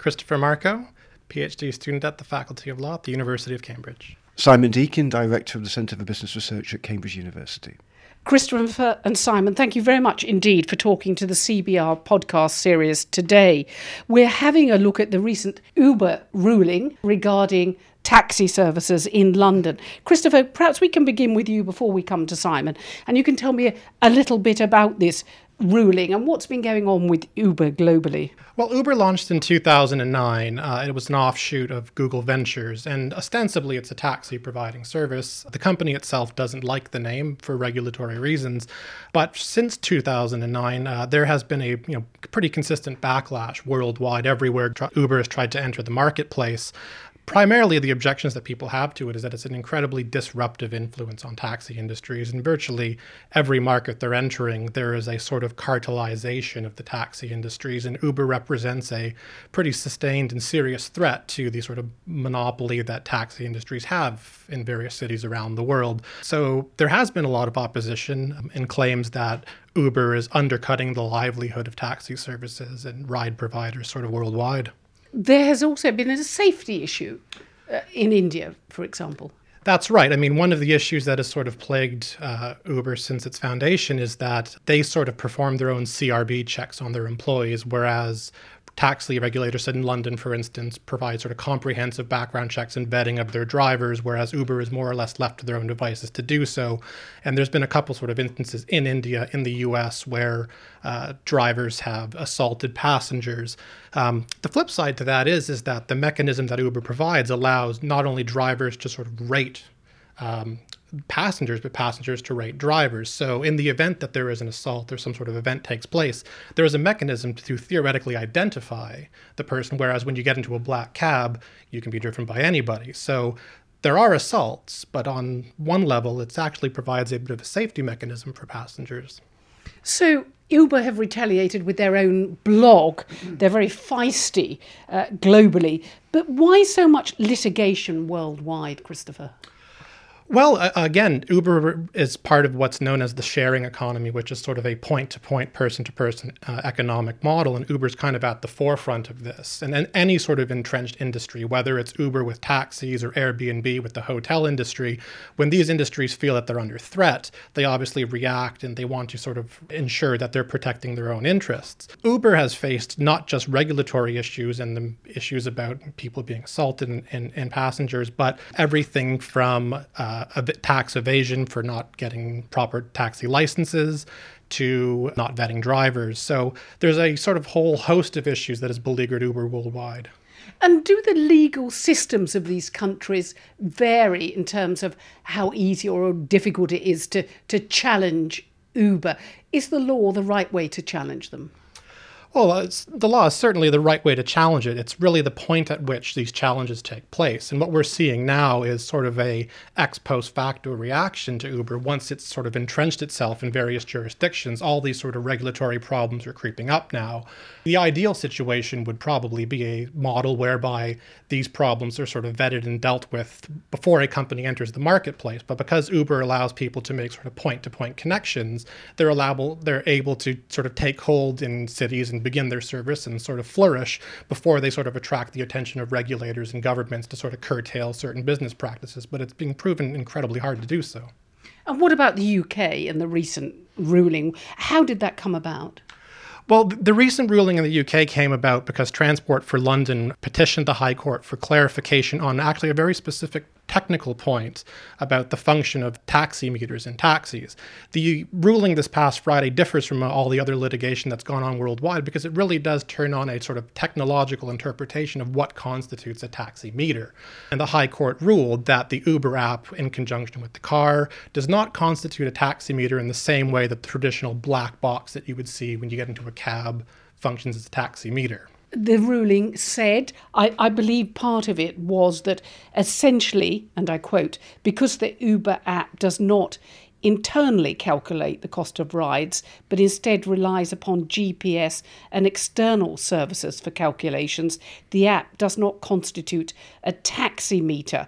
Christopher Markou, PhD student at the Faculty of Law at the University of Cambridge. Simon Deakin, Director of the Centre for Business Research at Cambridge University. Christopher and Simon, thank you very much indeed for talking to the CBR podcast series today. We're having a look at the recent Uber ruling regarding taxi services in London. Christopher, perhaps we can begin with you before we come to Simon, and you can tell me a, a little bit about this ruling and what's been going on with Uber globally? Well, Uber launched in 2009. Uh, it was an offshoot of Google Ventures, and ostensibly it's a taxi providing service. The company itself doesn't like the name for regulatory reasons, but since 2009, uh, there has been a you know pretty consistent backlash worldwide. Everywhere Uber has tried to enter the marketplace, primarily the objections that people have to it is that it's an incredibly disruptive influence on taxi industries. In virtually every market they're entering, there is a sort of cartelization of the taxi industries, and Uber represents a pretty sustained and serious threat to the sort of monopoly that taxi industries have in various cities around the world. So there has been a lot of opposition um, and claims that Uber is undercutting the livelihood of taxi services and ride providers sort of worldwide. There has also been a safety issue uh, in India, for example. That's right. I mean, one of the issues that has sort of plagued uh, Uber since its foundation is that they sort of perform their own CRB checks on their employees, whereas taxi regulators in London, for instance, provide sort of comprehensive background checks and vetting of their drivers, whereas Uber is more or less left to their own devices to do so. And there's been a couple sort of instances in India, in the US, where uh, drivers have assaulted passengers. Um, the flip side to that is, is that the mechanism that Uber provides allows not only drivers to sort of rate um, passengers, but passengers to rate drivers. So, in the event that there is an assault or some sort of event takes place, there is a mechanism to theoretically identify the person. Whereas when you get into a black cab, you can be driven by anybody. So, there are assaults, but on one level, it actually provides a bit of a safety mechanism for passengers. So, Uber have retaliated with their own blog. They're very feisty uh, globally. But why so much litigation worldwide, Christopher? Well, again, Uber is part of what's known as the sharing economy, which is sort of a point to point, person to person economic model. And Uber's kind of at the forefront of this. And, and any sort of entrenched industry, whether it's Uber with taxis or Airbnb with the hotel industry, when these industries feel that they're under threat, they obviously react and they want to sort of ensure that they're protecting their own interests. Uber has faced not just regulatory issues and the issues about people being assaulted and, and, and passengers, but everything from uh, uh, tax evasion for not getting proper taxi licenses to not vetting drivers. So there's a sort of whole host of issues that has beleaguered Uber worldwide. And do the legal systems of these countries vary in terms of how easy or difficult it is to, to challenge Uber? Is the law the right way to challenge them? Oh, well, the law is certainly the right way to challenge it. It's really the point at which these challenges take place. And what we're seeing now is sort of a ex post facto reaction to Uber once it's sort of entrenched itself in various jurisdictions. All these sort of regulatory problems are creeping up now. The ideal situation would probably be a model whereby these problems are sort of vetted and dealt with before a company enters the marketplace. But because Uber allows people to make sort of point to point connections, they're allowable they're able to sort of take hold in cities and begin their service and sort of flourish before they sort of attract the attention of regulators and governments to sort of curtail certain business practices. But it's being proven incredibly hard to do so. And what about the UK and the recent ruling? How did that come about? Well, the recent ruling in the UK came about because Transport for London petitioned the High Court for clarification on actually a very specific technical point about the function of taxi meters in taxis. The ruling this past Friday differs from all the other litigation that's gone on worldwide because it really does turn on a sort of technological interpretation of what constitutes a taxi meter. And the High Court ruled that the Uber app, in conjunction with the car, does not constitute a taxi meter in the same way that the traditional black box that you would see when you get into a cab functions as a taxi meter the ruling said, I, I, believe part of it was that essentially, and I quote, because the Uber app does not internally calculate the cost of rides, but instead relies upon GPS and external services for calculations, the app does not constitute a taxi meter.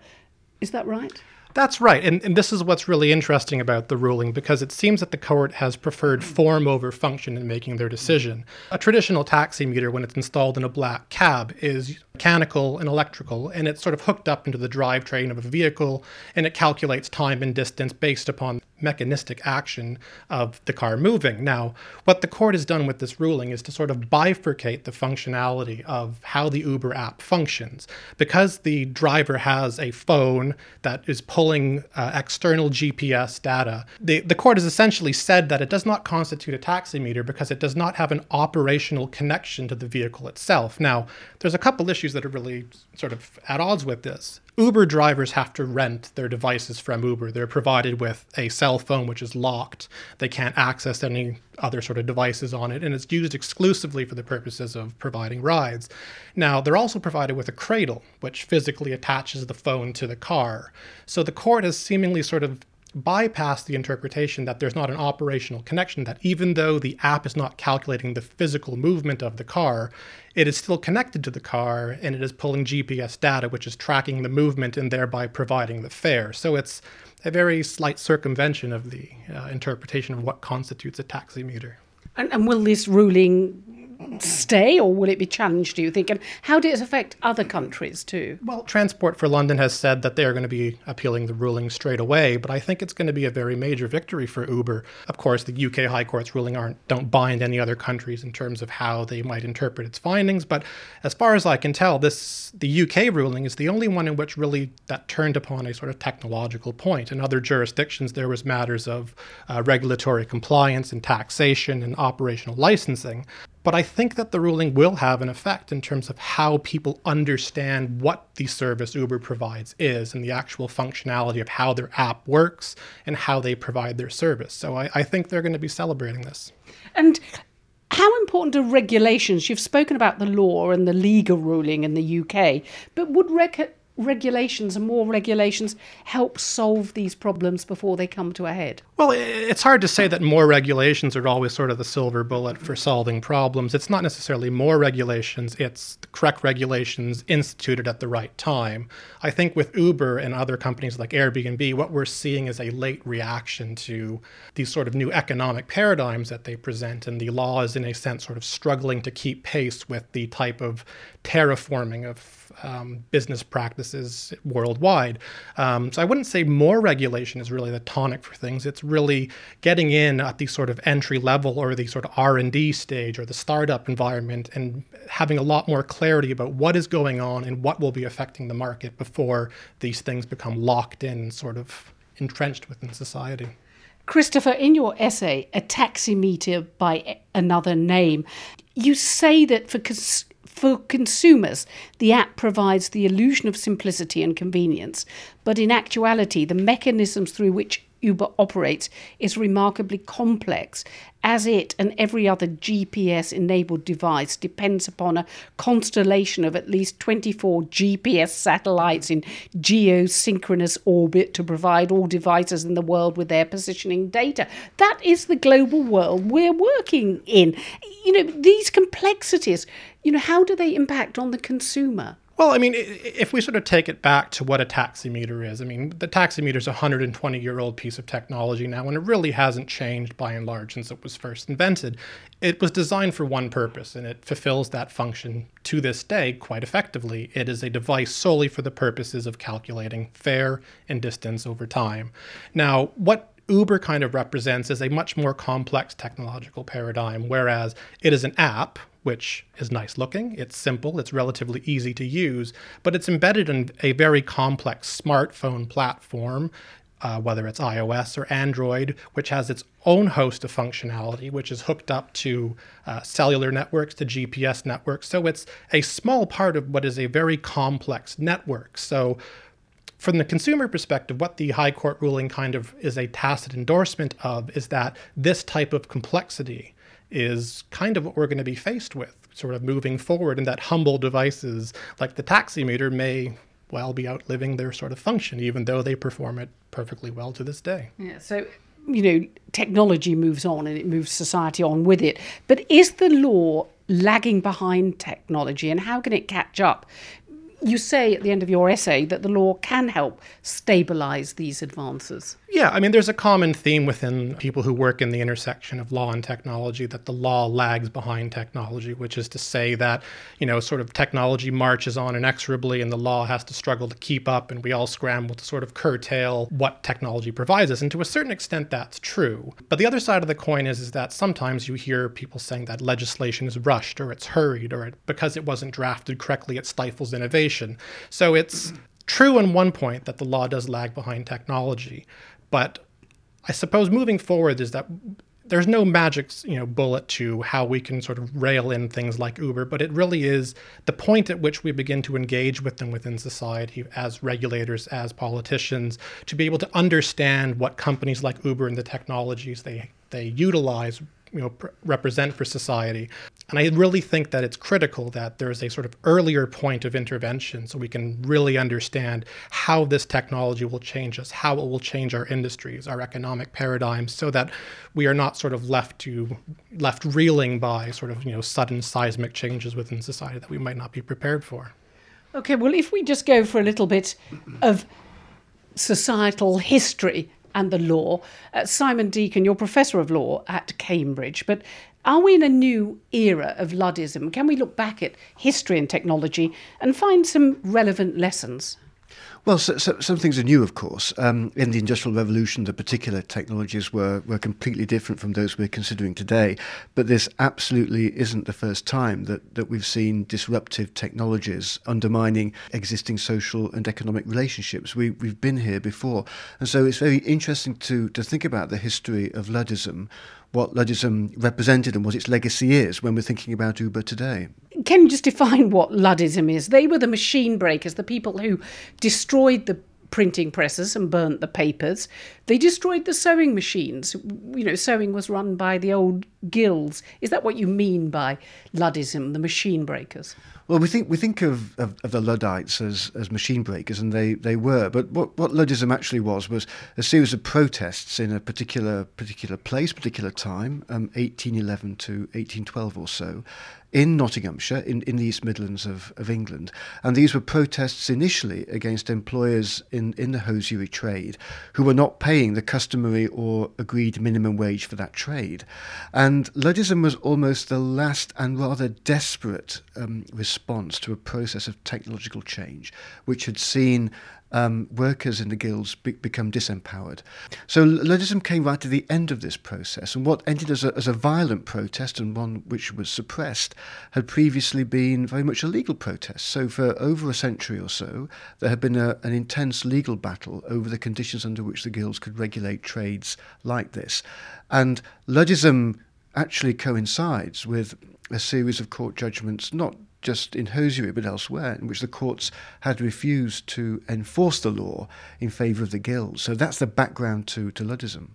Is that right? That's right. And, and, this is what's really interesting about the ruling because it seems that the court has preferred form over function in making their decision. A traditional taxi meter, when it's installed in a black cab, is mechanical and electrical, and it's sort of hooked up into the drivetrain of a vehicle, and it calculates time and distance based upon mechanistic action of the car moving. Now, what the court has done with this ruling is to sort of bifurcate the functionality of how the Uber app functions. Because the driver has a phone that is pulling uh, external GPS data, the, the court has essentially said that it does not constitute a taximeter because it does not have an operational connection to the vehicle itself. Now, there's a couple issues that are really sort of at odds with this. Uber drivers have to rent their devices from Uber. They're provided with a cell phone which is locked. They can't access any other sort of devices on it, and it's used exclusively for the purposes of providing rides. Now, they're also provided with a cradle, which physically attaches the phone to the car. So the court has seemingly sort of bypass the interpretation that there's not an operational connection, that even though the app is not calculating the physical movement of the car, it is still connected to the car and it is pulling GPS data, which is tracking the movement and thereby providing the fare. So it's a very slight circumvention of the uh, interpretation of what constitutes a taximeter. And, and will this ruling stay or will it be challenged, do you think? And how does it affect other countries too? Well, Transport for London has said that they are going to be appealing the ruling straight away, but I think it's going to be a very major victory for Uber. Of course, the UK High Court's ruling aren't don't bind any other countries in terms of how they might interpret its findings, but as far as I can tell, this the UK ruling is the only one in which really that turned upon a sort of technological point. In other jurisdictions, there was matters of uh, regulatory compliance and taxation and operational licensing. But I think that the ruling will have an effect in terms of how people understand what the service Uber provides is and the actual functionality of how their app works and how they provide their service. So I, I think they're going to be celebrating this. And how important are regulations? You've spoken about the law and the legal ruling in the UK, but would rec- regulations and more regulations help solve these problems before they come to a head? Well, it's hard to say that more regulations are always sort of the silver bullet for solving problems. It's not necessarily more regulations, it's the correct regulations instituted at the right time. I think with Uber and other companies like Airbnb, what we're seeing is a late reaction to these sort of new economic paradigms that they present, and the law is, in a sense, sort of struggling to keep pace with the type of terraforming of um, business practices worldwide. Um, so I wouldn't say more regulation is really the tonic for things. It's really getting in at the sort of entry level or the sort of R&D stage or the startup environment and having a lot more clarity about what is going on and what will be affecting the market before these things become locked in and sort of entrenched within society. Christopher, in your essay, A Taximeter by Another Name, you say that for cons- for consumers, the app provides the illusion of simplicity and convenience, but in actuality, the mechanisms through which Uber operates is remarkably complex, as it and every other GPS enabled device depends upon a constellation of at least 24 GPS satellites in geosynchronous orbit to provide all devices in the world with their positioning data. That is the global world we're working in. You know, these complexities, you know, how do they impact on the consumer? Well, I mean, if we sort of take it back to what a taximeter is, I mean, the taximeter is a 120 year old piece of technology now, and it really hasn't changed by and large since it was first invented. It was designed for one purpose, and it fulfills that function to this day quite effectively. It is a device solely for the purposes of calculating fare and distance over time. Now, what Uber kind of represents is a much more complex technological paradigm, whereas it is an app, which is nice looking, it's simple, it's relatively easy to use, but it's embedded in a very complex smartphone platform. Uh, whether it's iOS or Android, which has its own host of functionality, which is hooked up to uh, cellular networks, to GPS networks. So it's a small part of what is a very complex network. So from the consumer perspective, what the High Court ruling kind of is a tacit endorsement of is that this type of complexity is kind of what we're going to be faced with, sort of moving forward, and that humble devices like the taximeter may well be outliving their sort of function, even though they perform it perfectly well to this day. Yeah, so you know, technology moves on and it moves society on with it. But is the law lagging behind technology and how can it catch up? You say at the end of your essay that the law can help stabilize these advances. Yeah, I mean, there's a common theme within people who work in the intersection of law and technology that the law lags behind technology, which is to say that, you know, sort of technology marches on inexorably and the law has to struggle to keep up, and we all scramble to sort of curtail what technology provides us. And to a certain extent, that's true. But the other side of the coin is, is that sometimes you hear people saying that legislation is rushed or it's hurried or it, because it wasn't drafted correctly, it stifles innovation. So it's true in one point that the law does lag behind technology. But I suppose moving forward is that there's no magic you know bullet to how we can sort of rail in things like Uber, but it really is the point at which we begin to engage with them within society as regulators, as politicians, to be able to understand what companies like Uber and the technologies they they utilize you know pr- represent for society. And i really think that it's critical that there's a sort of earlier point of intervention so we can really understand how this technology will change us how it will change our industries our economic paradigms so that we are not sort of left to left reeling by sort of you know sudden seismic changes within society that we might not be prepared for. Okay well if we just go for a little bit of societal history and the law. Uh, Simon Deakin, you're professor of law at Cambridge, but are we in a new era of Luddism? Can we look back at history and technology and find some relevant lessons? Well, so, so, some things are new, of course. Um, in the Industrial Revolution, the particular technologies were, were completely different from those we're considering today. But this absolutely isn't the first time that, that we've seen disruptive technologies undermining existing social and economic relationships. We, we've been here before. And so it's very interesting to, to think about the history of Luddism what Luddism represented and what its legacy is when we're thinking about Uber today. Can you just define what Luddism is? They were the machine breakers, the people who destroyed the printing presses and burnt the papers. They destroyed the sewing machines. You know, sewing was run by the old guilds. Is that what you mean by Luddism, the machine breakers? Well, we think we think of, of, of, the Luddites as, as machine breakers, and they, they were. But what, what Luddism actually was was a series of protests in a particular particular place, particular time, um, 1811 to 1812 or so, in Nottinghamshire, in, in the East Midlands of, of England. And these were protests initially against employers in, in the hosiery trade who were not paying the customary or agreed minimum wage for that trade. And Luddism was almost the last and rather desperate um, response to a process of technological change, which had seen um, workers in the guilds be- become disempowered. So Luddism came right to the end of this process, and what ended as a, as a violent protest and one which was suppressed had previously been very much a legal protest. So for over a century or so, there had been a, an intense legal battle over the conditions under which the guilds could regulate trades like this. And Luddism actually coincides with a series of court judgments, not just in hosiery but elsewhere, in which the courts had refused to enforce the law in favour of the guilds. So that's the background to, to Luddism.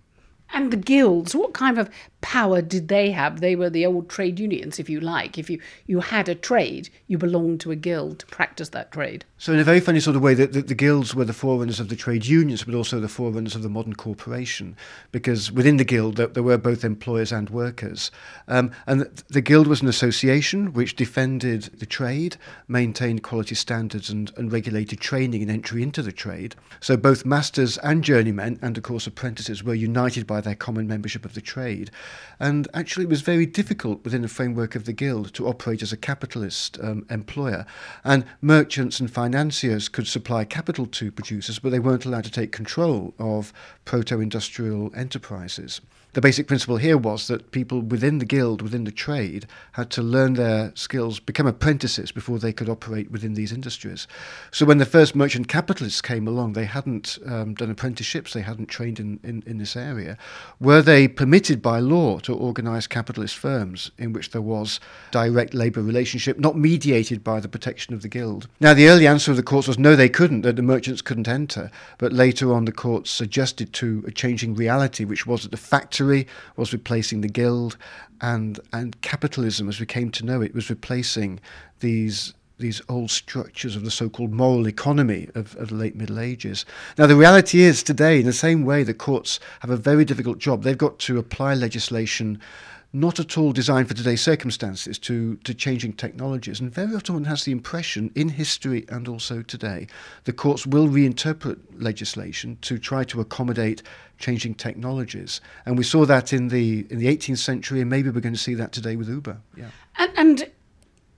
And the guilds, what kind of power did they have? They were the old trade unions, if you like. If you, you had a trade, you belonged to a guild to practice that trade. So, in a very funny sort of way, the, the, guilds were the forerunners of the trade unions, but also the forerunners of the modern corporation, because within the guild there, there were both employers and workers. Um, and the, the, guild was an association which defended the trade, maintained quality standards, and, and regulated training and entry into the trade. So, both masters and journeymen, and of course apprentices, were united by their common membership of the trade. And actually, it was very difficult within the framework of the guild to operate as a capitalist um, employer. And merchants and financiers could supply capital to producers, but they weren't allowed to take control of proto industrial enterprises the basic principle here was that people within the guild, within the trade, had to learn their skills, become apprentices before they could operate within these industries. So when the first merchant capitalists came along, they hadn't um, done apprenticeships, they hadn't trained in, in, in this area. Were they permitted by law to organise capitalist firms in which there was direct labour relationship, not mediated by the protection of the guild? Now, the early answer of the courts was no, they couldn't, that the merchants couldn't enter. But later on, the courts suggested to a changing reality, which was that the factory factory was replacing the guild, and and capitalism, as we came to know it, was replacing these these old structures of the so-called moral economy of, of, the late Middle Ages. Now, the reality is today, in the same way, the courts have a very difficult job. They've got to apply legislation not at all designed for today's circumstances, to, to changing technologies. And very often one has the impression, in history and also today, the courts will reinterpret legislation to try to accommodate changing technologies. And we saw that in the in the 18th century, and maybe we're going to see that today with Uber. Yeah. And, and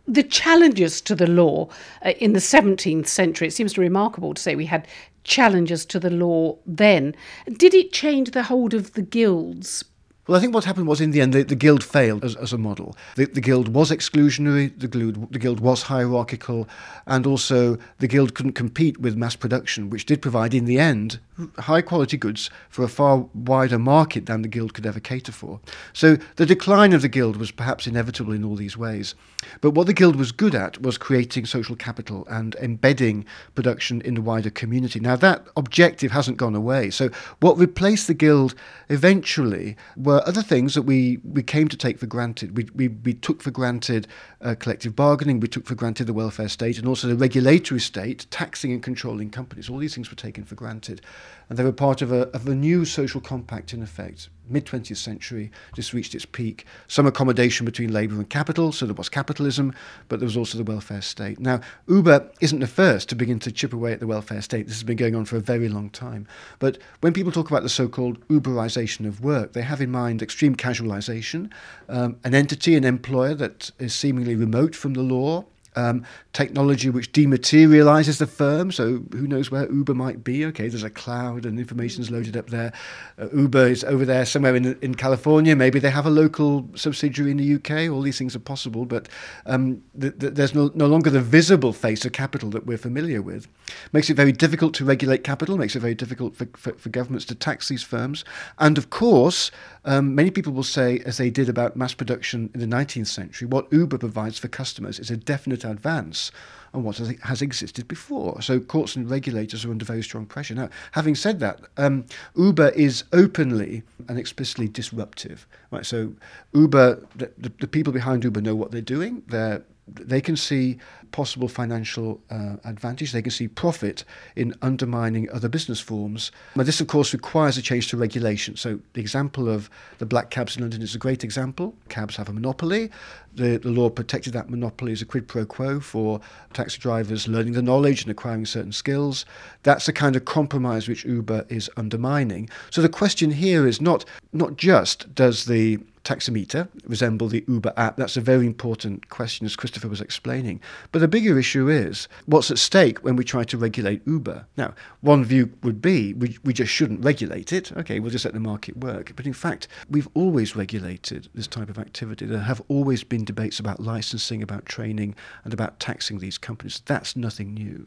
the challenges to the law uh, in the 17th century, it seems remarkable to say we had challenges to the law then. Did it change the hold of the guilds well, I think what happened was in the end, the, the Guild failed as, as a model. The, the, Guild was exclusionary, the guild, the Guild was hierarchical, and also the Guild couldn't compete with mass production, which did provide, in the end, high quality goods for a far wider market than the Guild could ever cater for. So the decline of the Guild was perhaps inevitable in all these ways. But what the Guild was good at was creating social capital and embedding production in the wider community. Now, that objective hasn't gone away. So what replaced the Guild eventually were other things that we, we came to take for granted. We, we, we took for granted uh, collective bargaining, we took for granted the welfare state, and also the regulatory state, taxing and controlling companies. All these things were taken for granted. And they were part of a, of a new social compact, in effect mid 20th century, just reached its peak. Some accommodation between labour and capital, so there was capitalism, but there was also the welfare state. Now, Uber isn't the first to begin to chip away at the welfare state. This has been going on for a very long time. But when people talk about the so called Uberization of work, they have in mind extreme casualization, um, an entity, an employer that is seemingly remote from the law um, technology which dematerializes the firm. So who knows where Uber might be? Okay, there's a cloud and information is loaded up there. Uh, Uber is over there somewhere in in California. Maybe they have a local subsidiary in the UK. All these things are possible, but um, th- th- there's no, no longer the visible face of capital that we're familiar with. Makes it very difficult to regulate capital. Makes it very difficult for, for, for governments to tax these firms. And of course, um, many people will say, as they did about mass production in the 19th century, what Uber provides for customers is a definite advance on what has existed before. So courts and regulators are under very strong pressure. Now, having said that, um, Uber is openly and explicitly disruptive. Right? So Uber, the, the, the people behind Uber know what they're doing. They're they can see possible financial uh, advantage. They can see profit in undermining other business forms. This, of course, requires a change to regulation. So the example of the black cabs in London is a great example. Cabs have a monopoly. The, the law protected that monopoly as a quid pro quo for taxi drivers learning the knowledge and acquiring certain skills. That's the kind of compromise which Uber is undermining. So the question here is not not just does the taximeter resemble the Uber app? That's a very important question, as Christopher was explaining. But the bigger issue is what's at stake when we try to regulate Uber? Now, one view would be we, we just shouldn't regulate it. Okay, we'll just let the market work. But in fact, we've always regulated this type of activity. There have always been debates about licensing, about training, and about taxing these companies. That's nothing new.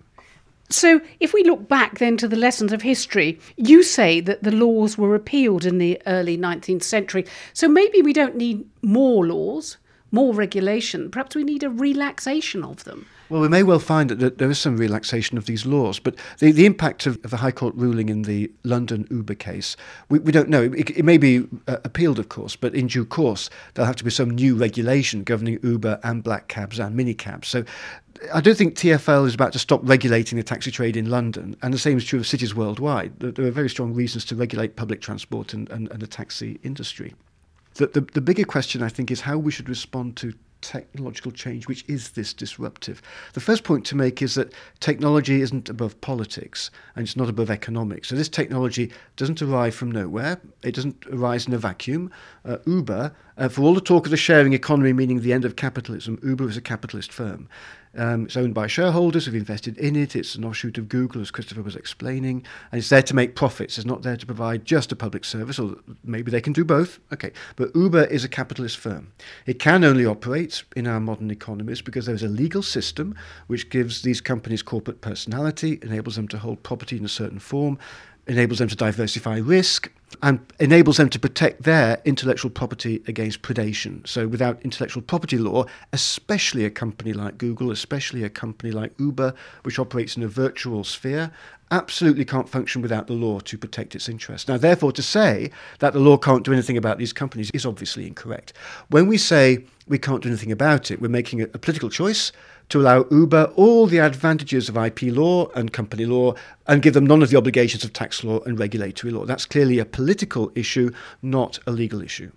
So, if we look back then to the lessons of history, you say that the laws were repealed in the early 19th century. So, maybe we don't need more laws, more regulation. Perhaps we need a relaxation of them. Well, we may well find that there is some relaxation of these laws, but the, the impact of, of the High Court ruling in the London Uber case, we, we don't know. It, it may be uh, appealed, of course, but in due course, there'll have to be some new regulation governing Uber and black cabs and minicabs. So I don't think TfL is about to stop regulating the taxi trade in London, and the same is true of cities worldwide. There are very strong reasons to regulate public transport and, and, and the taxi industry. The, the, the bigger question, I think, is how we should respond to technological change, which is this disruptive. The first point to make is that technology isn't above politics and it's not above economics. So this technology doesn't arrive from nowhere. It doesn't arise in a vacuum. Uh, Uber, uh, for all the talk of the sharing economy, meaning the end of capitalism, Uber is a capitalist firm. Um, it's owned by shareholders who've invested in it. It's an offshoot of Google, as Christopher was explaining, and it's there to make profits. It's not there to provide just a public service, or maybe they can do both. Okay, but Uber is a capitalist firm. It can only operate in our modern economies because there's a legal system which gives these companies corporate personality, enables them to hold property in a certain form, enables them to diversify risk, and enables them to protect their intellectual property against predation. So, without intellectual property law, especially a company like Google, especially a company like Uber, which operates in a virtual sphere, absolutely can't function without the law to protect its interests. Now, therefore, to say that the law can't do anything about these companies is obviously incorrect. When we say we can't do anything about it, we're making a, a political choice to allow Uber all the advantages of IP law and company law and give them none of the obligations of tax law and regulatory law. That's clearly a political issue, not a legal issue.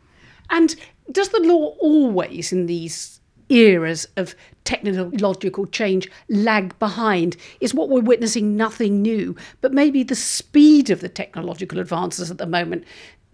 And Does the law always, in these eras of technological change lag behind is what we're witnessing nothing new. But maybe the speed of the technological advances at the moment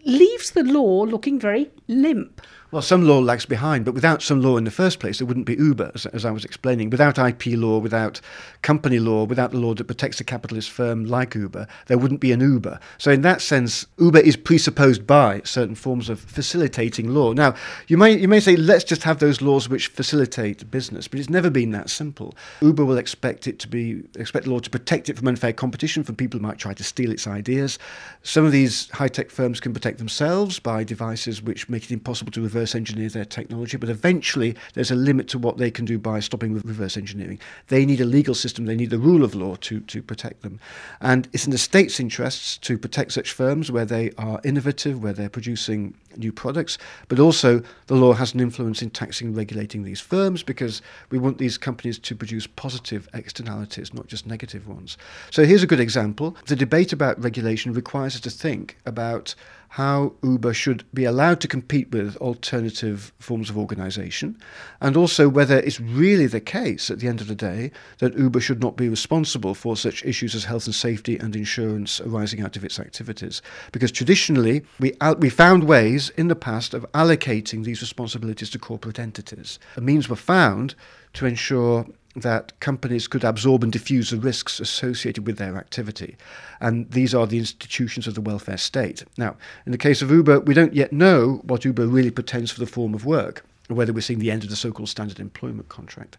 leaves the law looking very limp well, some law lags behind, but without some law in the first place, there wouldn't be Uber, as, as, I was explaining. Without IP law, without company law, without the law that protects a capitalist firm like Uber, there wouldn't be an Uber. So, in that sense, Uber is presupposed by certain forms of facilitating law. Now, you may you may say, let's just have those laws which facilitate business, but it's never been that simple. Uber will expect it to be expect the law to protect it from unfair competition from people who might try to steal its ideas. Some of these high tech firms can protect themselves by devices which make it impossible to reverse reverse engineer their technology, but eventually there's a limit to what they can do by stopping reverse engineering. They need a legal system, they need the rule of law to, to protect them. And it's in the state's interests to protect such firms where they are innovative, where they're producing new products, but also the law has an influence in taxing and regulating these firms because we want these companies to produce positive externalities, not just negative ones. So here's a good example. The debate about regulation requires us to think about how Uber should be allowed to compete with alternative forms of organisation, and also whether it's really the case at the end of the day that Uber should not be responsible for such issues as health and safety and insurance arising out of its activities. Because traditionally, we, we found ways in the past of allocating these responsibilities to corporate entities. means were found to ensure that companies could absorb and diffuse the risks associated with their activity. And these are the institutions of the welfare state. Now, in the case of Uber, we don't yet know what Uber really pretends for the form of work or whether we're seeing the end of the so-called standard employment contract.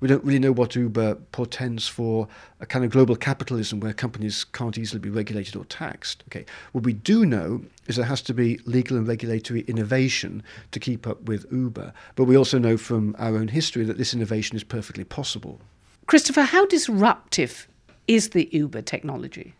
We don't really know what Uber portends for a kind of global capitalism where companies can't easily be regulated or taxed. Okay, what we do know is there has to be legal and regulatory innovation to keep up with Uber, but we also know from our own history that this innovation is perfectly possible. Christopher, how disruptive is the Uber technology?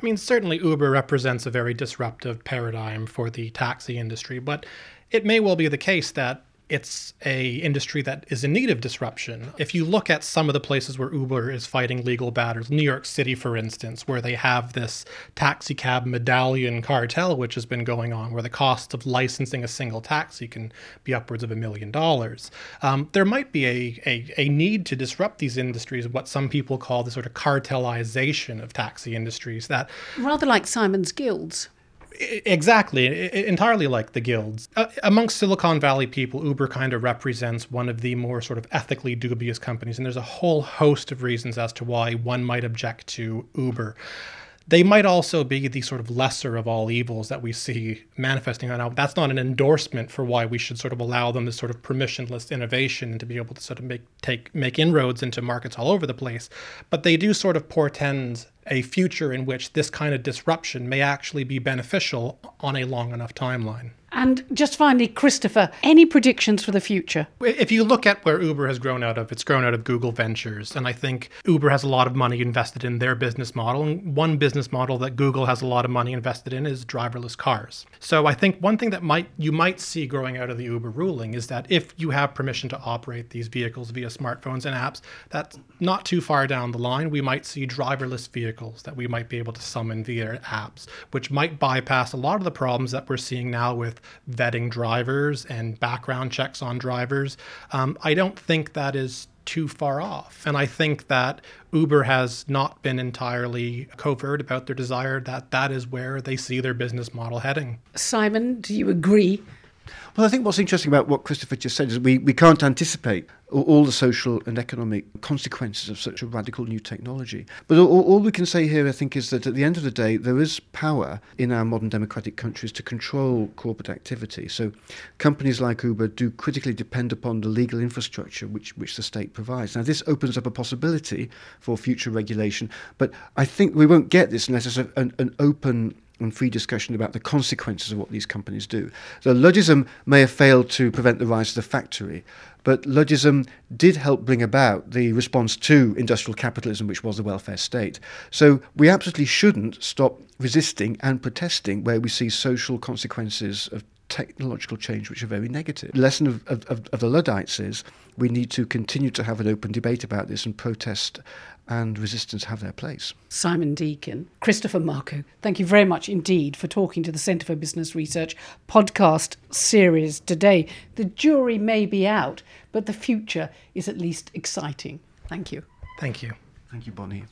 I mean, certainly Uber represents a very disruptive paradigm for the taxi industry, but it may well be the case that it's a industry that is in need of disruption. If you look at some of the places where Uber is fighting legal battles, New York City, for instance, where they have this taxi cab medallion cartel, which has been going on, where the cost of licensing a single taxi can be upwards of a million dollars. Um, there might be a, a, a need to disrupt these industries, what some people call the sort of cartelization of taxi industries. That rather like Simon's Guilds. Exactly, entirely like the guilds. Uh, amongst Silicon Valley people, Uber kind of represents one of the more sort of ethically dubious companies, and there's a whole host of reasons as to why one might object to Uber. They might also be the sort of lesser of all evils that we see manifesting. Now, that's not an endorsement for why we should sort of allow them this sort of permissionless innovation and to be able to sort of make take make inroads into markets all over the place. But they do sort of portend a future in which this kind of disruption may actually be beneficial on a long enough timeline. And just finally, Christopher, any predictions for the future? If you look at where Uber has grown out of, it's grown out of Google Ventures. And I think Uber has a lot of money invested in their business model. And one business model that Google has a lot of money invested in is driverless cars. So I think one thing that might you might see growing out of the Uber ruling is that if you have permission to operate these vehicles via smartphones and apps, that's not too far down the line. We might see driverless vehicles that we might be able to summon via apps, which might bypass a lot of the problems that we're seeing now with vetting drivers and background checks on drivers. Um, I don't think that is too far off. And I think that Uber has not been entirely covert about their desire that that is where they see their business model heading. Simon, do you agree well, I think what's interesting about what Christopher just said is we, we can't anticipate all the social and economic consequences of such a radical new technology. But all, all, we can say here, I think, is that at the end of the day, there is power in our modern democratic countries to control corporate activity. So companies like Uber do critically depend upon the legal infrastructure which, which the state provides. Now, this opens up a possibility for future regulation, but I think we won't get this unless there's an, an open and free discussion about the consequences of what these companies do. So Luddism may have failed to prevent the rise of the factory, but Luddism did help bring about the response to industrial capitalism, which was the welfare state. So we absolutely shouldn't stop resisting and protesting where we see social consequences of technological change which are very negative. The lesson of, of, of the Luddites is we need to continue to have an open debate about this and protest and resistance have their place. Simon Deakin, Christopher Markou, thank you very much indeed for talking to the Centre for Business Research podcast series today. The jury may be out, but the future is at least exciting. Thank you. Thank you. Thank you, Bonnie.